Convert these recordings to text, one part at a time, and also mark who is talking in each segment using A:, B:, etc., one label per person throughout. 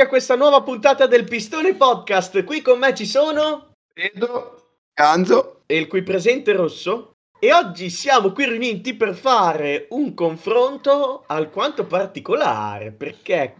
A: benvenuti a questa nuova puntata del Pistone Podcast. Qui con me ci sono
B: Edo, Ganzo
A: e il qui presente Rosso. E oggi siamo qui riuniti per fare un confronto alquanto particolare, perché,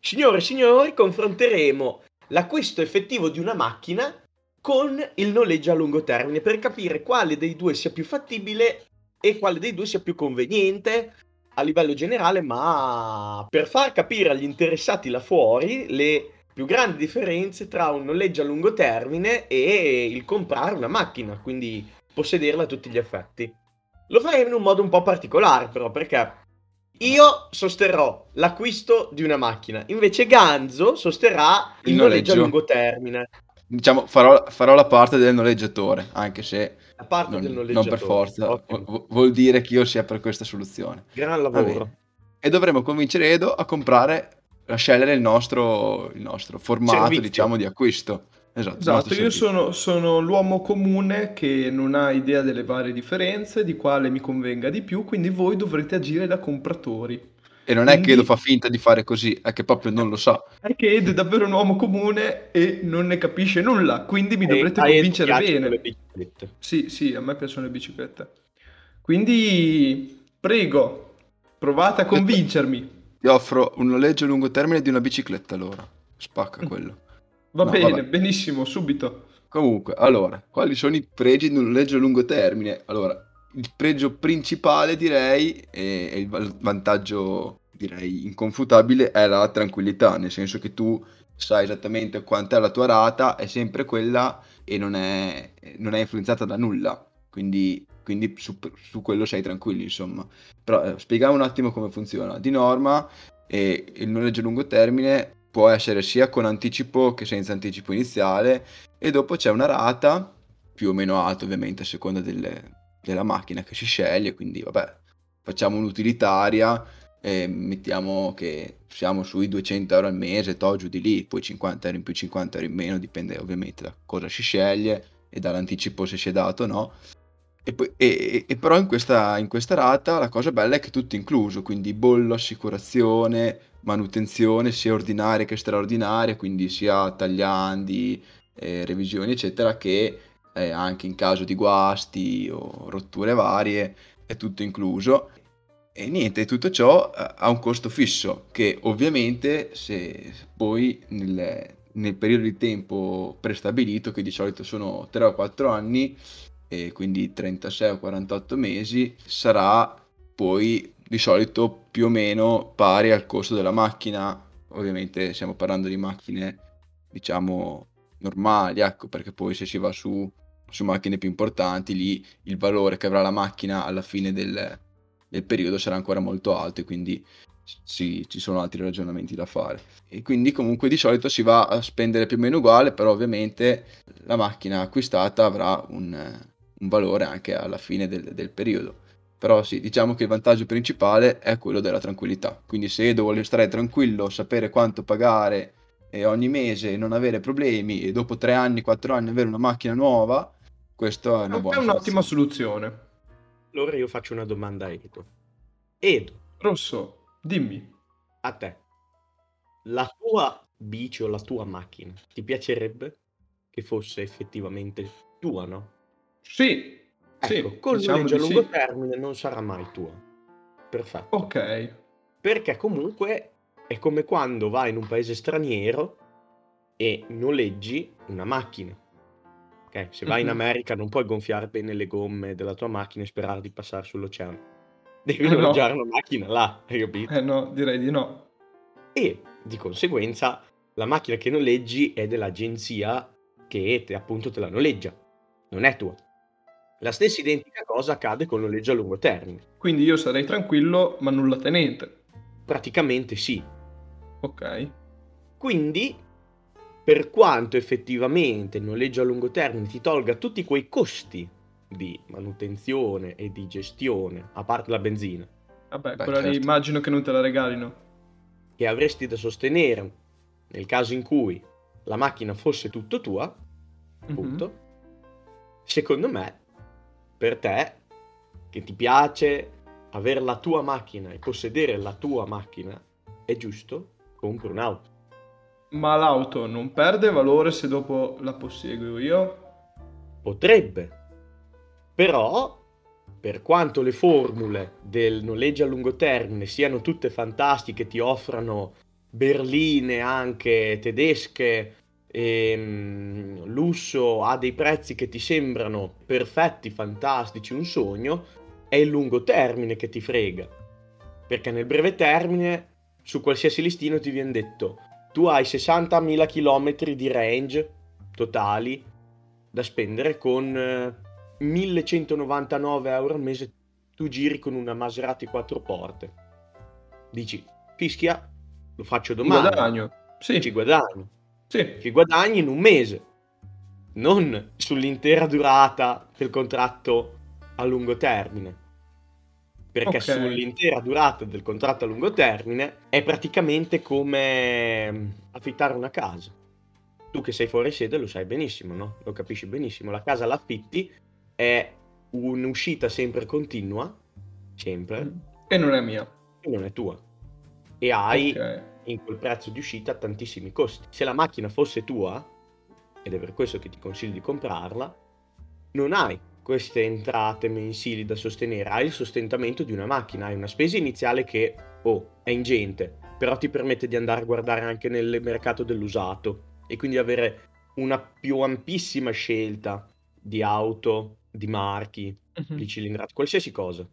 A: signore e signori, confronteremo l'acquisto effettivo di una macchina con il noleggio a lungo termine per capire quale dei due sia più fattibile e quale dei due sia più conveniente a livello generale, ma per far capire agli interessati là fuori le più grandi differenze tra un noleggio a lungo termine e il comprare una macchina, quindi possederla a tutti gli effetti. Lo faremo in un modo un po' particolare però, perché io sosterrò l'acquisto di una macchina, invece Ganzo sosterrà il, il noleggio. noleggio a lungo termine.
B: Diciamo, farò, farò la parte del noleggiatore, anche se
A: a parte non, del noleggiatore.
B: Non per forza, okay. vuol dire che io sia per questa soluzione.
A: Gran lavoro.
B: E dovremo convincere Edo a comprare, a scegliere il nostro, il nostro formato, Servizio. diciamo, di acquisto.
C: Esatto, esatto io sono, sono, l'uomo comune che non ha idea delle varie differenze, di quale mi convenga di più, quindi voi dovrete agire da compratori.
B: E non è che Edo fa finta di fare così, è che proprio non lo sa.
C: È che Edo è davvero un uomo comune e non ne capisce nulla, quindi mi dovrete e convincere bene. Le biciclette. Sì, sì, a me piacciono le biciclette. Quindi, prego, provate a convincermi.
B: Ti offro un noleggio a lungo termine di una bicicletta allora. Spacca mm. quello.
C: Va no, bene, vabbè. benissimo, subito.
B: Comunque, allora, quali sono i pregi di un noleggio a lungo termine? Allora, il pregio principale direi e il vantaggio direi inconfutabile è la tranquillità, nel senso che tu sai esattamente quant'è la tua rata, è sempre quella e non è, non è influenzata da nulla, quindi, quindi su, su, quello sei tranquillo insomma. Però eh, spieghiamo un attimo come funziona. Di norma eh, il noleggio a lungo termine può essere sia con anticipo che senza anticipo iniziale e dopo c'è una rata più o meno alta ovviamente a seconda delle, della macchina che si sceglie, quindi vabbè, facciamo un'utilitaria, e mettiamo che siamo sui 200 euro al mese, to giù di lì, poi 50 euro in più, 50 euro in meno, dipende ovviamente da cosa si sceglie e dall'anticipo se si è dato o no. E, poi, e, e però in questa, in questa, rata la cosa bella è che è tutto incluso, quindi bollo, assicurazione, manutenzione sia ordinaria che straordinaria, quindi sia tagliandi, eh, revisioni eccetera, che eh, anche in caso di guasti o rotture varie, è tutto incluso. E niente, tutto ciò eh, ha un costo fisso che ovviamente se poi nel, nel periodo di tempo prestabilito, che di solito sono 3 o 4 anni, e quindi 36 o 48 mesi, sarà poi di solito più o meno pari al costo della macchina. Ovviamente stiamo parlando di macchine, diciamo, normali, ecco, perché poi se si va su su macchine più importanti, lì il valore che avrà la macchina alla fine del, del periodo sarà ancora molto alto e quindi sì, ci sono altri ragionamenti da fare. E quindi comunque di solito si va a spendere più o meno uguale, però ovviamente la macchina acquistata avrà un, un valore anche alla fine del, del, periodo. Però sì, diciamo che il vantaggio principale è quello della tranquillità. Quindi se vuole stare tranquillo, sapere quanto pagare ogni mese, non avere problemi e dopo tre anni, quattro anni avere una macchina nuova, questo è una buona
C: È un'ottima soluzione.
A: Allora io faccio una domanda a Edo. Edo.
C: Rosso, dimmi.
A: A te. La tua bici o la tua macchina ti piacerebbe che fosse effettivamente tua, no?
C: Sì.
A: Ecco,
C: sì,
A: con diciamo a lungo sì. termine non sarà mai tua. Perfetto.
C: Ok.
A: Perché comunque è come quando vai in un paese straniero e noleggi una macchina Okay? Se vai in America non puoi gonfiare bene le gomme della tua macchina e sperare di passare sull'oceano. Devi eh alloggiare no. una macchina là, hai capito?
C: Eh no, direi di no.
A: E di conseguenza la macchina che noleggi è dell'agenzia che te, appunto te la noleggia, non è tua. La stessa identica cosa accade con noleggio a lungo termine.
C: Quindi io sarei tranquillo, ma nulla tenente.
A: Praticamente sì.
C: Ok.
A: Quindi per quanto effettivamente il noleggio a lungo termine ti tolga tutti quei costi di manutenzione e di gestione, a parte la benzina.
C: Vabbè, Beh, quella certo. lì immagino che non te la regalino.
A: Che avresti da sostenere nel caso in cui la macchina fosse tutto tua, appunto. Mm-hmm. Secondo me, per te, che ti piace avere la tua macchina e possedere la tua macchina, è giusto, compri un'auto.
C: Ma l'auto non perde valore se dopo la posseggo io?
A: Potrebbe. Però, per quanto le formule del noleggio a lungo termine siano tutte fantastiche, ti offrano berline anche tedesche, e, um, lusso a dei prezzi che ti sembrano perfetti, fantastici, un sogno, è il lungo termine che ti frega. Perché nel breve termine, su qualsiasi listino ti viene detto, tu hai 60.000 km di range totali da spendere con eh, 1199 euro al mese tu giri con una Maserati 4 porte. Dici, fischia, lo faccio domani.
C: Guadagno. Sì.
A: Ci guadagno.
C: Sì.
A: Ci guadagni in un mese, non sull'intera durata del contratto a lungo termine. Perché okay. sull'intera durata del contratto a lungo termine è praticamente come mm, affittare una casa. Tu che sei fuori sede lo sai benissimo, no? Lo capisci benissimo. La casa l'affitti è un'uscita sempre continua, sempre.
C: E non è mia.
A: E non è tua. E hai okay in quel prezzo di uscita tantissimi costi. Se la macchina fosse tua, ed è per questo che ti consiglio di comprarla, non hai queste entrate mensili da sostenere, hai il sostentamento di una macchina, hai una spesa iniziale che, oh, è ingente, però ti permette di andare a guardare anche nel mercato dell'usato e quindi avere una più ampissima scelta di auto, di marchi, uh-huh. di cilindrate, qualsiasi cosa.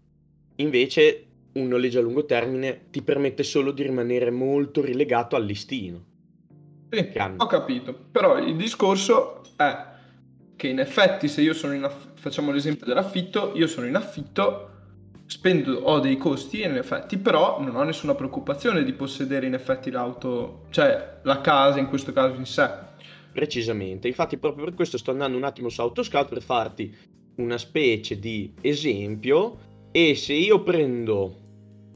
A: Invece un noleggio a lungo termine ti permette solo di rimanere molto rilegato al listino.
C: Sì, ho capito. Però il discorso è che in effetti se io sono in affitto, facciamo l'esempio dell'affitto, io sono in affitto, spendo, ho dei costi in effetti, però non ho nessuna preoccupazione di possedere in effetti l'auto, cioè la casa in questo caso in sé.
A: Precisamente, infatti proprio per questo sto andando un attimo su Autoscout per farti una specie di esempio e se io prendo,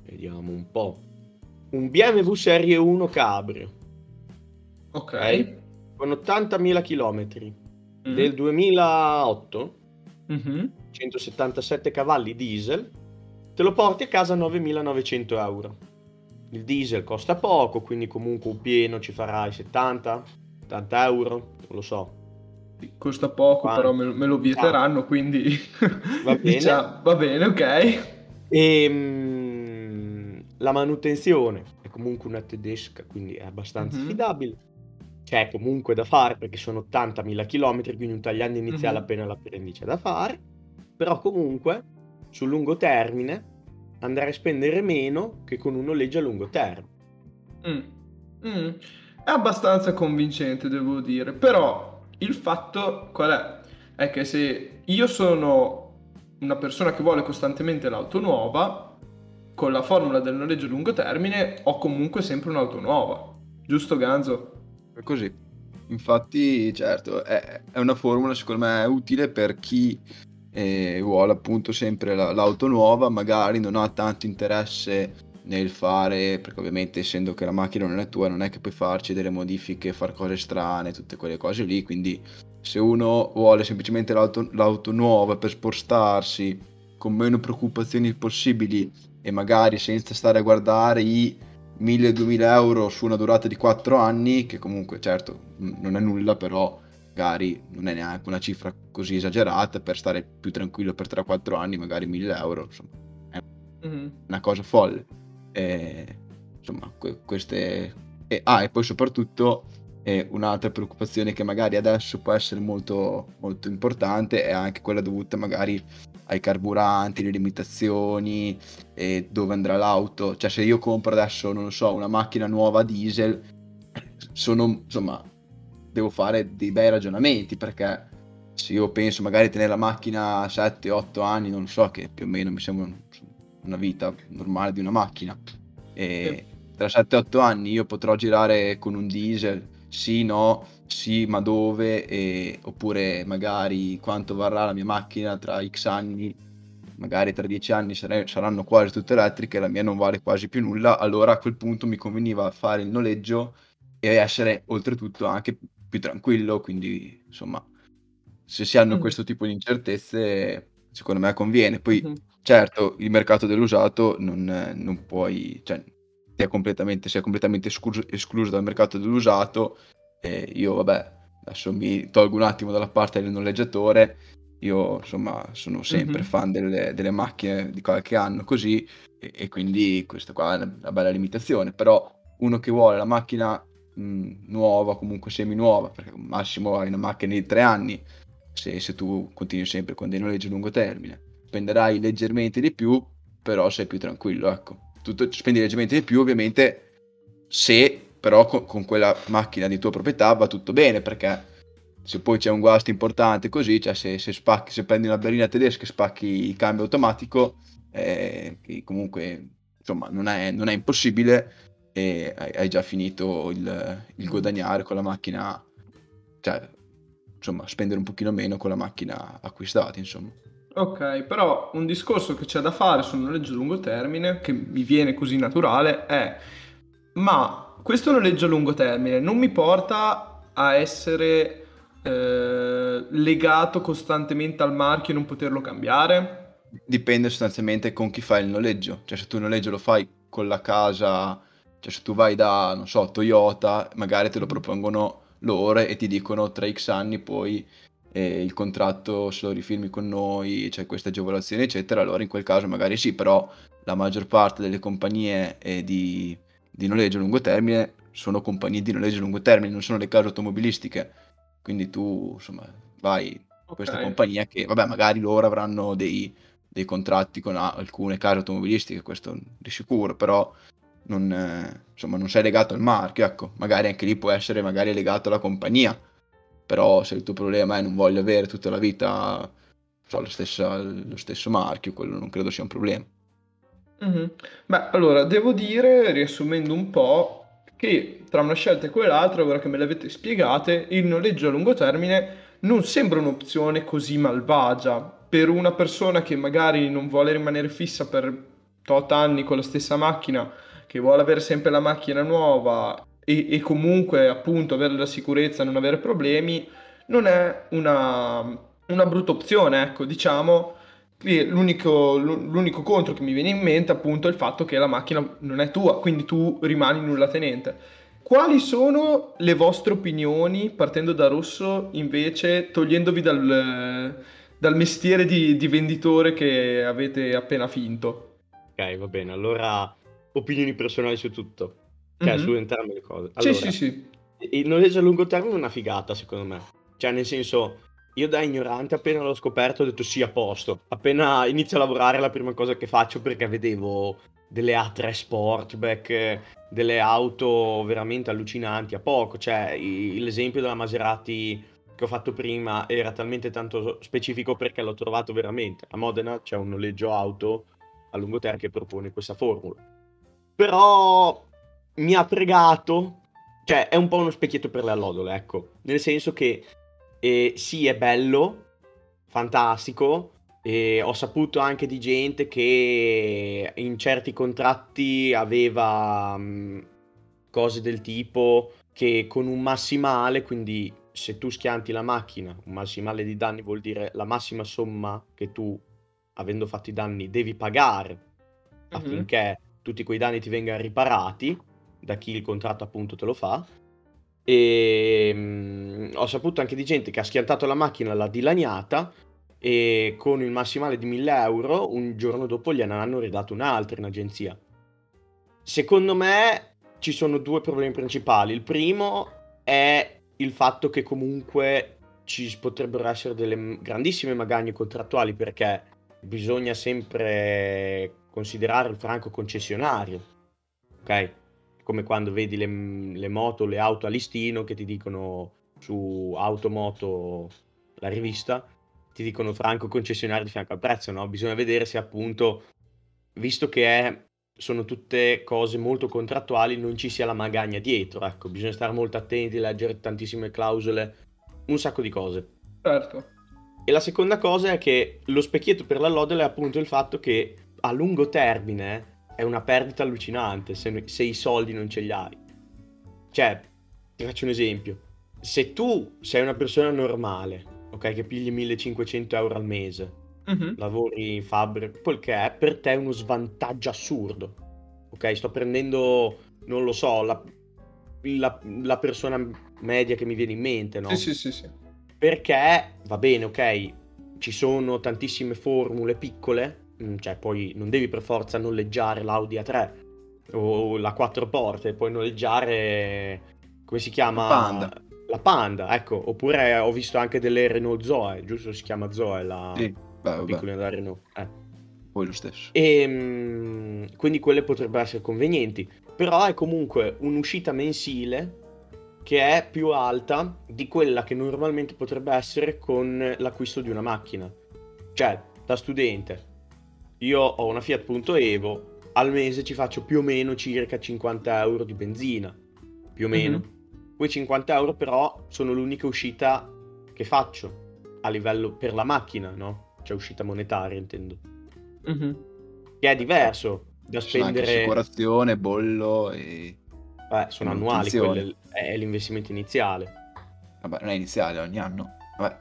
A: vediamo un po', un BMW Serie 1 Cabrio,
C: ok, okay
A: con 80.000 km mm. del 2008, mm-hmm. 177 cavalli diesel, te lo porti a casa a 9.900 euro. Il diesel costa poco, quindi comunque un pieno ci farai 70, 80 euro, non lo so.
C: Costa poco, Quanto? però me, me, lo vieteranno, ah. quindi va bene. diciamo, va bene, ok.
A: E, ehm, la manutenzione è comunque una tedesca, quindi è abbastanza mm-hmm. affidabile. C'è comunque da fare perché sono 80.000 km, quindi un tagliando iniziale mm-hmm. appena l'appendice da fare. Però comunque, sul lungo termine, andrei a spendere meno che con un noleggio a lungo termine.
C: Mm. Mm. È abbastanza convincente, devo dire. Però il fatto qual è? È che se io sono una persona che vuole costantemente l'auto nuova, con la formula del noleggio a lungo termine ho comunque sempre un'auto nuova. Giusto Ganzo?
B: È così. Infatti, certo, è, è una formula secondo me utile per chi eh, vuole appunto sempre la, l'auto nuova, magari non ha tanto interesse nel fare, perché ovviamente essendo che la macchina non è tua non è che puoi farci delle modifiche, fare cose strane, tutte quelle cose lì, quindi se uno vuole semplicemente l'auto, l'auto nuova per spostarsi con meno preoccupazioni possibili e magari senza stare a guardare i 1000-2000 euro su una durata di 4 anni, che comunque certo non è nulla, però magari non è neanche una cifra così esagerata per stare più tranquillo per 3-4 anni, magari 1000 euro, insomma, è mm-hmm. una cosa folle. E, insomma, que- queste... E, ah, e poi soprattutto eh, un'altra preoccupazione che magari adesso può essere molto, molto importante è anche quella dovuta magari ai carburanti, le limitazioni, e dove andrà l'auto. Cioè se io compro adesso, non lo so, una macchina nuova diesel, sono, insomma, devo fare dei bei ragionamenti perché se io penso magari tenere la macchina 7-8 anni, non so, che più o meno mi sembra una vita normale di una macchina. E tra 7-8 anni io potrò girare con un diesel, sì, no, sì, ma dove, e, oppure magari quanto varrà la mia macchina tra X anni, magari tra 10 anni sare- saranno quasi tutte elettriche, la mia non vale quasi più nulla, allora a quel punto mi conveniva fare il noleggio e essere oltretutto anche più tranquillo, quindi insomma, se si hanno mm. questo tipo di incertezze, secondo me conviene. Poi mm-hmm. Certo, il mercato dell'usato non non puoi cioè, sia completamente, sia completamente escluso, escluso, dal mercato dell'usato. E io, vabbè, adesso mi tolgo un attimo dalla parte del noleggiatore. Io, insomma, sono sempre mm-hmm. fan delle, delle, macchine di qualche anno così, e, e, quindi questa qua è una bella limitazione. Però uno che vuole la macchina mh, nuova, comunque semi-nuova, perché massimo hai una macchina di tre anni, se, se tu continui sempre con dei noleggi a lungo termine, spenderai leggermente di più, però sei più tranquillo, ecco. Tutto, spendi leggermente di più, ovviamente, se però con, con, quella macchina di tua proprietà va tutto bene, perché se poi c'è un guasto importante così, cioè se, se, spacchi, se prendi una berlina tedesca e spacchi il cambio automatico, eh, comunque insomma non è, non è impossibile e hai, hai già finito il, il, guadagnare con la macchina, cioè insomma spendere un pochino meno con la macchina acquistata insomma.
C: Ok, però un discorso che c'è da fare sul noleggio a lungo termine, che mi viene così naturale, è ma questo noleggio a lungo termine non mi porta a essere eh, legato costantemente al marchio e non poterlo cambiare?
B: Dipende sostanzialmente con chi fai il noleggio, cioè se tu il noleggio lo fai con la casa, cioè se tu vai da, non so, Toyota, magari te lo propongono loro e ti dicono tra X anni poi e il contratto se lo rifirmi con noi, c'è queste agevolazioni, eccetera, allora in quel caso magari sì, però la maggior parte delle compagnie eh, di, di, noleggio a lungo termine sono compagnie di noleggio a lungo termine, non sono le case automobilistiche. Quindi tu, insomma, vai a questa okay. compagnia che, vabbè, magari loro avranno dei, dei contratti con alcune case automobilistiche, questo di sicuro, però non, eh, insomma, non sei legato al marchio, ecco, magari anche lì può essere magari legato alla compagnia però se il tuo problema è non voglio avere tutta la vita so, lo, stessa, lo, stesso marchio, quello non credo sia un problema.
C: Mm-hmm. Beh, allora, devo dire, riassumendo un po', che tra una scelta e quell'altra, ora che me l'avete spiegate, il noleggio a lungo termine non sembra un'opzione così malvagia per una persona che magari non vuole rimanere fissa per tot anni con la stessa macchina, che vuole avere sempre la macchina nuova e, e comunque appunto avere la sicurezza, non avere problemi, non è una, una brutta opzione, ecco, diciamo. L'unico, l'unico contro che mi viene in mente appunto è il fatto che la macchina non è tua, quindi tu rimani nulla tenente. Quali sono le vostre opinioni, partendo da Rosso, invece, togliendovi dal, dal mestiere di, di venditore che avete appena finto?
A: Ok, va bene. Allora, opinioni personali su tutto. Cioè, mm-hmm. su entrambe le cose.
C: Allora, sì, sì, sì.
A: Il noleggio a lungo termine è una figata, secondo me. Cioè, nel senso, io da ignorante, appena l'ho scoperto, ho detto sì, a posto. Appena inizio a lavorare, la prima cosa che faccio perché vedevo delle A3 Sportback, delle auto veramente allucinanti a poco. Cioè, l'esempio della Maserati che ho fatto prima era talmente tanto specifico perché l'ho trovato veramente. A Modena c'è un noleggio auto a lungo termine che propone questa formula. Però mi ha fregato. Cioè, è un po' uno specchietto per le allodole, ecco. Nel senso che eh, sì, è bello, fantastico. E ho saputo anche di gente che in certi contratti aveva mh, mm, cose del tipo che con un massimale, quindi se tu schianti la macchina, un massimale di danni vuol dire la massima somma che tu, avendo fatto i danni, devi pagare mm-hmm. affinché tutti quei danni ti vengano riparati da chi il contratto appunto te lo fa. E mh, mm, ho saputo anche di gente che ha schiantato la macchina, l'ha dilaniata e con il massimale di 1000 euro un giorno dopo gliene hanno ridato un'altra in agenzia. Secondo me ci sono due problemi principali. Il primo è il fatto che comunque ci potrebbero essere delle grandissime magagne contrattuali perché bisogna sempre considerare il franco concessionario. Ok? Come quando vedi le, le moto, le auto a listino che ti dicono su Automoto, la rivista, ti dicono franco concessionario di fianco al prezzo, no? Bisogna vedere se appunto, visto che è, sono tutte cose molto contrattuali, non ci sia la magagna dietro, ecco, bisogna stare molto attenti, leggere tantissime clausole, un sacco di cose.
C: Certo.
A: E la seconda cosa è che lo specchietto per la lode è appunto il fatto che a lungo termine è una perdita allucinante se, se, i soldi non ce li hai. Cioè, ti faccio un esempio. Se tu sei una persona normale, ok, che pigli 1500 euro al mese, mm-hmm. lavori in fabbrica, quel che è, per te è uno svantaggio assurdo. ok? Sto prendendo, non lo so, la, la, la persona media che mi viene in mente, no?
C: Sì, sì, sì, sì.
A: Perché, va bene, ok, ci sono tantissime formule piccole, cioè poi non devi per forza noleggiare l'Audi A3 o la quattro porte, puoi noleggiare, come si chiama?
B: La Panda.
A: La Panda, ecco, oppure ho visto anche delle Renault Zoe, giusto si chiama Zoe, la,
B: sì, beh,
A: la piccolina da Renault. Eh.
B: Poi lo stesso.
A: E, ehm, quindi quelle potrebbero essere convenienti, però è comunque un'uscita mensile che è più alta di quella che normalmente potrebbe essere con l'acquisto di una macchina. Cioè, da studente, io ho una Fiat Punto Evo, al mese ci faccio più o meno circa 50 euro di benzina, più o meno. Mm-hmm. Quei 50 euro però sono l'unica uscita che faccio a livello per la macchina, no? Cioè uscita monetaria, intendo. Mm-hmm. Che è diverso da spendere...
B: assicurazione, bollo e
A: Beh, sono annuali, quello è l'investimento iniziale.
B: Vabbè, non è iniziale ogni anno. Vabbè,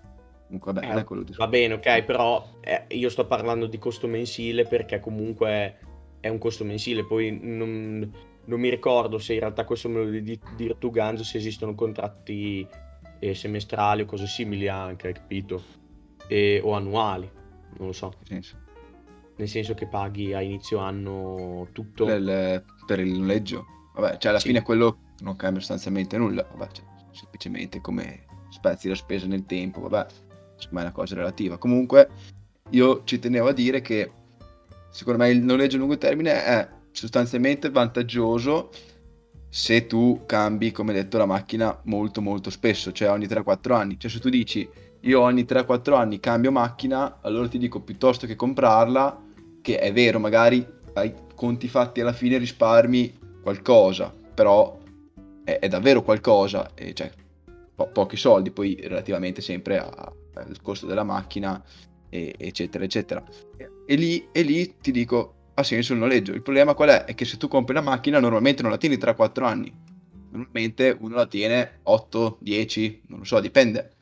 B: comunque vabbè,
A: eh, quello di Va bene, ok, però eh, io sto parlando di costo mensile perché comunque è un costo mensile, poi non, non mi ricordo se in realtà questo me lo devi dire tu Ganzo, se esistono contratti eh, semestrali o cose simili anche, capito? E, o annuali, non lo so.
B: Senso?
A: Nel senso che paghi a inizio anno tutto.
B: Per, per il noleggio? Vabbè, cioè alla sì. fine quello non cambia sostanzialmente nulla, vabbè, cioè, semplicemente come spezzi la spesa nel tempo, vabbè, me è una cosa relativa. Comunque io ci tenevo a dire che secondo me il noleggio a lungo termine è sostanzialmente vantaggioso se tu cambi, come detto, la macchina molto molto spesso, cioè ogni 3-4 anni. Cioè se tu dici io ogni 3-4 anni cambio macchina, allora ti dico piuttosto che comprarla, che è vero, magari hai conti fatti alla fine risparmi qualcosa, però è, è davvero qualcosa, e cioè po- pochi soldi poi relativamente sempre al costo della macchina, e, eccetera, eccetera. E lì, e lì ti dico, ha senso il noleggio. Il problema qual è? È che se tu compri la macchina normalmente non la tieni 3-4 anni, normalmente uno la tiene 8, 10, non lo so, dipende.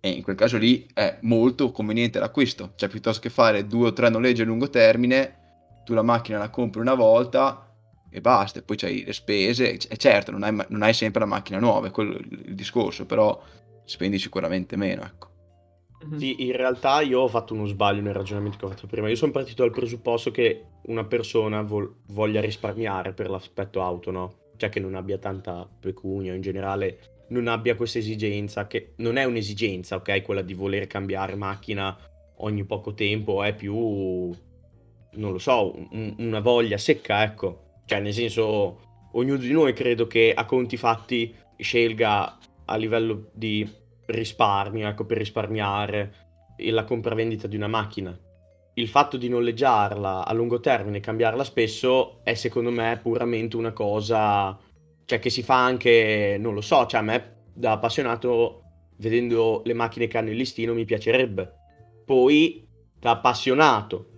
B: E in quel caso lì è molto conveniente l'acquisto, cioè piuttosto che fare due o tre noleggi a lungo termine, tu la macchina la compri una volta, e basta, e poi c'hai le spese, e certo non hai, non hai sempre la macchina nuova, è quello il discorso, però spendi sicuramente meno, ecco.
A: Mhm. Sì, in realtà io ho fatto uno sbaglio nel ragionamento che ho fatto prima. Io sono partito dal presupposto che una persona vol- voglia risparmiare per l'aspetto auto, no? Cioè che non abbia tanta pecunia, in generale non abbia questa esigenza, che non è un'esigenza, ok? Quella di voler cambiare macchina ogni poco tempo, è più, non lo so, un- una voglia secca, ecco. Cioè, nel senso, ognuno di noi credo che a conti fatti scelga a livello di risparmio, ecco, per risparmiare la compravendita di una macchina. Il fatto di noleggiarla a lungo termine e cambiarla spesso è secondo me puramente una cosa, cioè che si fa anche, non lo so, cioè a me da appassionato vedendo le macchine che hanno il listino mi piacerebbe. Poi da appassionato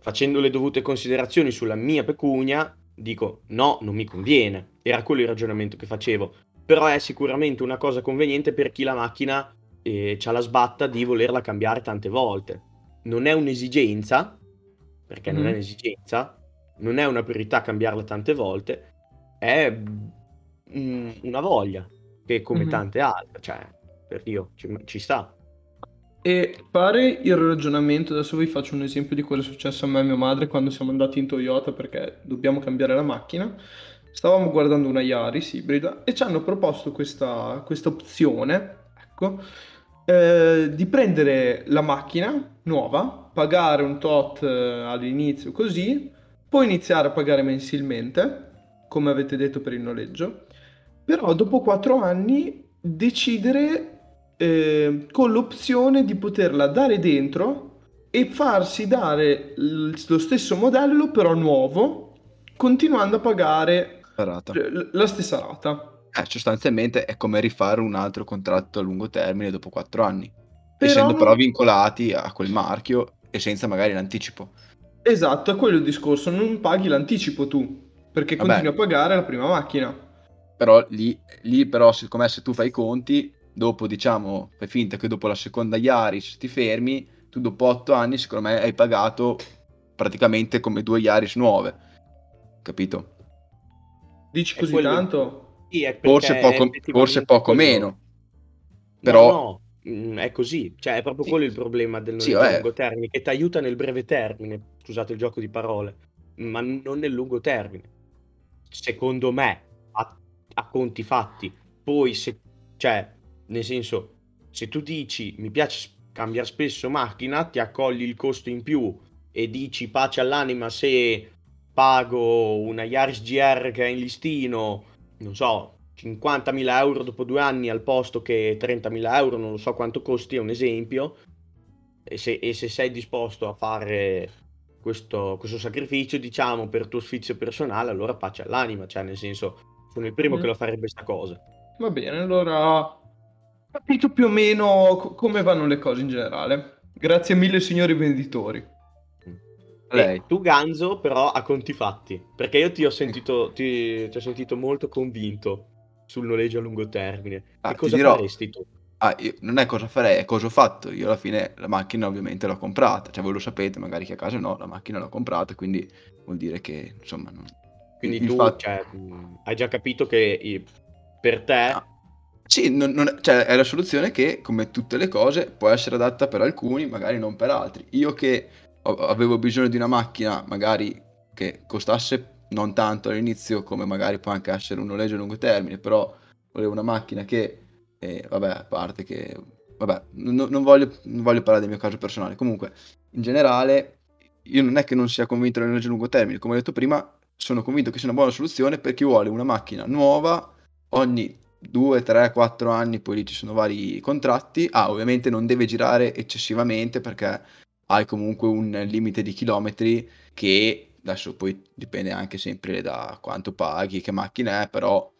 A: facendo le dovute considerazioni sulla mia pecunia, dico no, non mi conviene. Era quello il ragionamento che facevo. Però è sicuramente una cosa conveniente per chi la macchina eh, ha la sbatta di volerla cambiare tante volte. Non è un'esigenza, perché mm. non è mm-hmm. un'esigenza, non è una priorità cambiarla tante volte, è mm, una voglia, che come mm-hmm. tante altre, cioè, per Dio, ci, ci sta.
C: E pare il ragionamento, adesso vi faccio un esempio di quello che è successo a me e mia madre quando siamo andati in Toyota perché dobbiamo cambiare la macchina. Stavamo guardando una Yaris ibrida e ci hanno proposto questa, questa opzione, ecco, eh, di prendere la macchina nuova, pagare un tot eh, all'inizio così, poi iniziare a pagare mensilmente, come avete detto per il noleggio, però dopo quattro anni decidere eh, con l'opzione di poterla dare dentro e farsi dare l- lo stesso modello però nuovo, continuando a pagare
B: rata.
C: la stessa rata.
B: Eh, sostanzialmente è come rifare un altro contratto a lungo termine dopo quattro anni, però... essendo però vincolati a quel marchio e senza magari l'anticipo.
C: Esatto, è quello il discorso, non paghi l'anticipo tu, perché Vabbè. continui a pagare la prima macchina.
B: Però lì, lì però, siccome se tu fai i conti, dopo diciamo, fai finta che dopo la seconda Yaris ti fermi, tu dopo otto anni secondo me hai pagato praticamente come due Yaris nuove. capito?
C: Dici così quello... tanto?
B: Sì, forse poco, forse poco quello... meno. Però...
A: No, no. Mm, è così, cioè è proprio sì. quello il problema del sì, lungo termine, che ti aiuta nel breve termine, scusate il gioco di parole, ma non nel lungo termine. Secondo me, a, a conti fatti, poi se, cioè, nel senso, se tu dici mi piace cambiare spesso macchina, ti accogli il costo in più e dici pace all'anima se pago una Yaris GR che è in listino, non so, 50.000 euro dopo due anni al posto che 30.000 euro, non lo so quanto costi, è un esempio, e se, e se sei disposto a fare questo, questo, sacrificio, diciamo, per tuo sfizio personale, allora pace all'anima, cioè nel senso, sono il primo mm. che lo farebbe questa cosa.
C: Va bene, allora capito più o meno co- come vanno le cose in generale. Grazie mille signori venditori.
A: Lei. tu Ganzo però a conti fatti, perché io ti ho sentito, ti, ti ho sentito molto convinto sul noleggio a lungo termine. Ah, che cosa dirò, faresti tu?
B: Ah, io, non è cosa farei, è cosa ho fatto. Io alla fine la macchina ovviamente l'ho comprata, cioè voi lo sapete, magari che a casa no, la macchina l'ho comprata, quindi vuol dire che insomma... Non...
A: Quindi tu fatto... cioè, hai già capito che per te... Ah.
B: Sì, non, non, cioè, è la soluzione che, come tutte le cose, può essere adatta per alcuni, magari non per altri. Io che avevo bisogno di una macchina, magari che costasse non tanto all'inizio come magari può anche essere un noleggio a lungo termine, però volevo una macchina che, eh, vabbè, a parte che, vabbè, no, non, voglio, non, voglio, parlare del mio caso personale, comunque, in generale, io non è che non sia convinto del noleggio a lungo termine, come ho detto prima, sono convinto che sia una buona soluzione per chi vuole una macchina nuova ogni 2, 3, 4 anni, poi lì ci sono vari contratti, ah, ovviamente non deve girare eccessivamente perché hai comunque un limite di chilometri che adesso poi dipende anche sempre da quanto paghi, che macchina è, però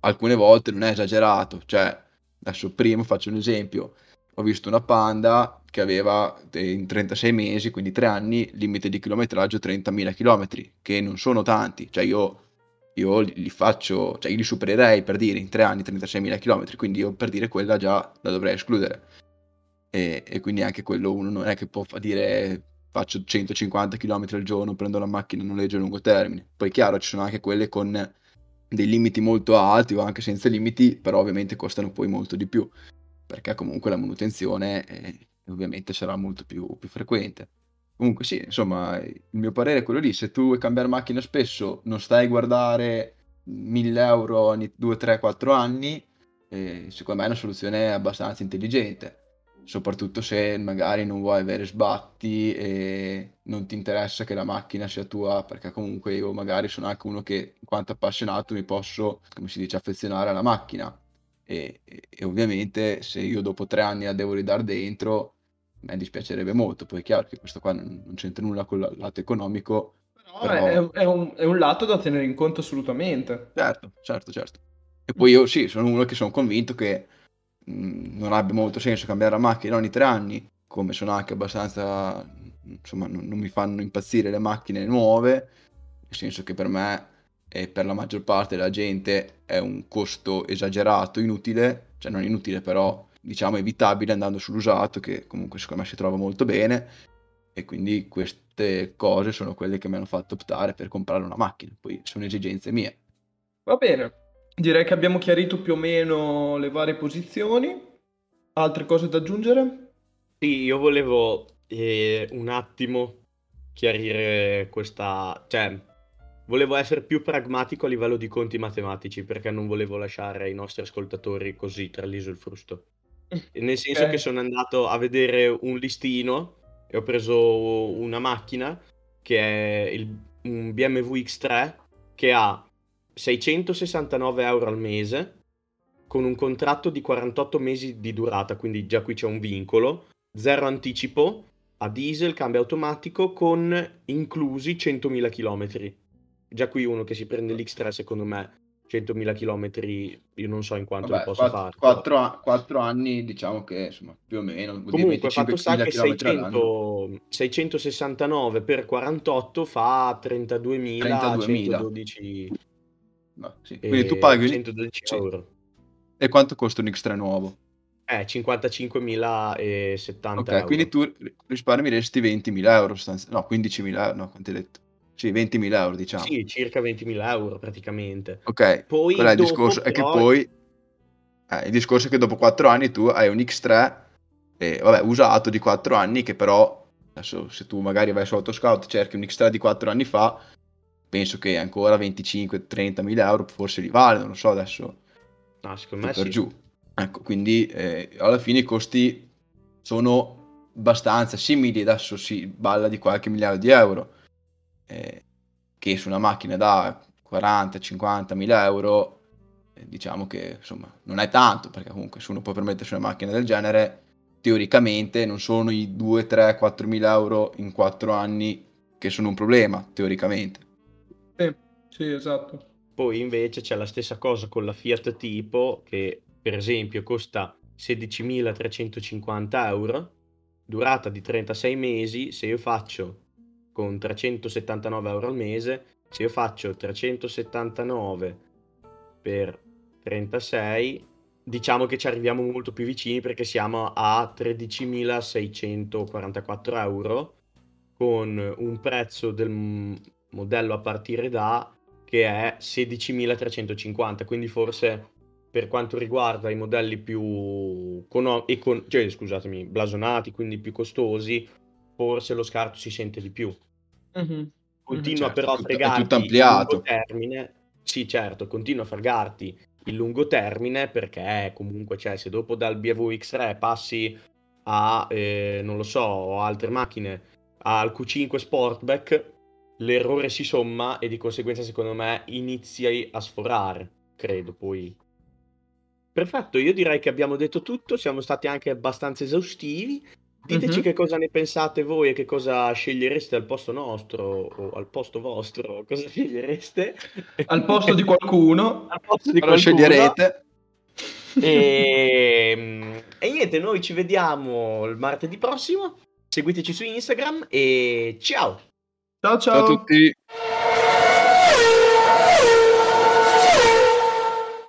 B: alcune volte non è esagerato, cioè adesso prima faccio un esempio, ho visto una Panda che aveva in 36 mesi, quindi 3 anni, limite di chilometraggio 30.000 km, che non sono tanti, cioè io, io li faccio, cioè io li supererei per dire in 3 anni 36.000 km, quindi io per dire quella già la dovrei escludere. E, e quindi anche quello uno non è che può dire faccio 150 km al giorno, prendo la macchina a noleggio a lungo termine. Poi chiaro, ci sono anche quelle con dei limiti molto alti o anche senza limiti, però ovviamente costano poi molto di più, perché comunque la manutenzione eh, ovviamente sarà molto più, più, frequente. Comunque sì, insomma, il mio parere è quello lì, se tu vuoi cambiare macchina spesso, non stai a guardare 1000 euro ogni 2, 3, 4 anni, eh, secondo me è una soluzione abbastanza intelligente soprattutto se magari non vuoi avere sbatti e non ti interessa che la macchina sia tua, perché comunque io magari sono anche uno che, in quanto appassionato, mi posso, come si dice, affezionare alla macchina. E, e, e ovviamente se io dopo tre anni la devo ridare dentro, mi dispiacerebbe molto. Poi è chiaro che questo qua non, non c'entra nulla con il lato economico.
C: Però, però... È, è, un, è un lato da tenere in conto assolutamente.
B: Certo, certo, certo. E poi io sì, sono uno che sono convinto che non abbia molto senso cambiare la macchina ogni tre anni, come sono anche abbastanza, insomma, non, non, mi fanno impazzire le macchine nuove, nel senso che per me e per la maggior parte della gente è un costo esagerato, inutile, cioè non inutile però diciamo evitabile andando sull'usato che comunque secondo me si trova molto bene e quindi queste cose sono quelle che mi hanno fatto optare per comprare una macchina, poi sono esigenze mie.
C: Va bene, Direi che abbiamo chiarito più o meno le varie posizioni. Altre cose da aggiungere?
A: Sì, io volevo eh, un attimo chiarire questa... cioè, volevo essere più pragmatico a livello di conti matematici perché non volevo lasciare i nostri ascoltatori così tra l'iso e il frusto. Nel senso okay. che sono andato a vedere un listino e ho preso una macchina che è il, un BMW X3 che ha 669 euro al mese con un contratto di 48 mesi di durata, quindi già qui c'è un vincolo, zero anticipo, a diesel, cambio automatico con inclusi 100.000 km. Già qui uno che si prende l'X3 secondo me 100.000 km io non so in quanto Vabbè, lo posso 4, fare.
B: 4, 4, anni diciamo che insomma più o meno.
A: Comunque fatto sta che 600, 669 per 48 fa 32.000, 32.112
B: No, sì. Quindi tu paghi
A: 112 sì. euro.
B: E quanto costa un X3 nuovo?
A: Eh, 55.070
B: Ok, euro. quindi tu risparmieresti 20.000 euro, no, 15.000 euro, no, quanti hai detto? Sì, 20.000 euro, diciamo.
A: Sì, circa 20.000 euro praticamente.
B: Ok, poi è il discorso però... è che poi... Eh, il discorso è che dopo 4 anni tu hai un X3, eh, vabbè, usato di 4 anni, che però, adesso se tu magari vai su Autoscout cerchi un X3 di 4 anni fa, penso che ancora 25-30 mila euro forse li vale, non lo so adesso.
A: No, secondo me
B: per
A: sì.
B: giù. Ecco, quindi eh, alla fine i costi sono abbastanza simili, adesso si balla di qualche migliaio di euro, eh, che su una macchina da 40-50 mila euro, eh, diciamo che insomma non è tanto, perché comunque se uno può permettersi una macchina del genere, teoricamente non sono i 2, 3, 4 mila euro in 4 anni che sono un problema, teoricamente.
C: Sì, sì, esatto.
A: Poi invece c'è la stessa cosa con la Fiat Tipo che per esempio costa 16.350 euro, durata di 36 mesi, se io faccio con 379 euro al mese, se io faccio 379 per 36, diciamo che ci arriviamo molto più vicini perché siamo a 13.644 euro con un prezzo del modello a partire da che è 16.350, quindi forse per quanto riguarda i modelli più econo- econ- cioè, scusatemi, blasonati, quindi più costosi, forse lo scarto si sente di più. Mm-hmm. Continua certo, però a fregarti tutto ampliato. il lungo termine. Sì, certo, continua a fregarti il lungo termine perché comunque, cioè, se dopo dal BMW X3 passi a, eh, non lo so, altre macchine, al Q5 Sportback, l'errore si somma e di conseguenza secondo me inizi a sforare, credo poi. Perfetto, io direi che abbiamo detto tutto, siamo stati anche abbastanza esaustivi. Diteci mm-hmm. che cosa ne pensate voi e che cosa scegliereste al posto nostro o al posto vostro, cosa scegliereste?
C: Al posto di qualcuno.
A: al posto di qualcuno. sceglierete. E... Ehm, e niente, noi ci vediamo il martedì prossimo. Seguiteci su Instagram e ciao!
C: Ciao ciao, ciao a tutti!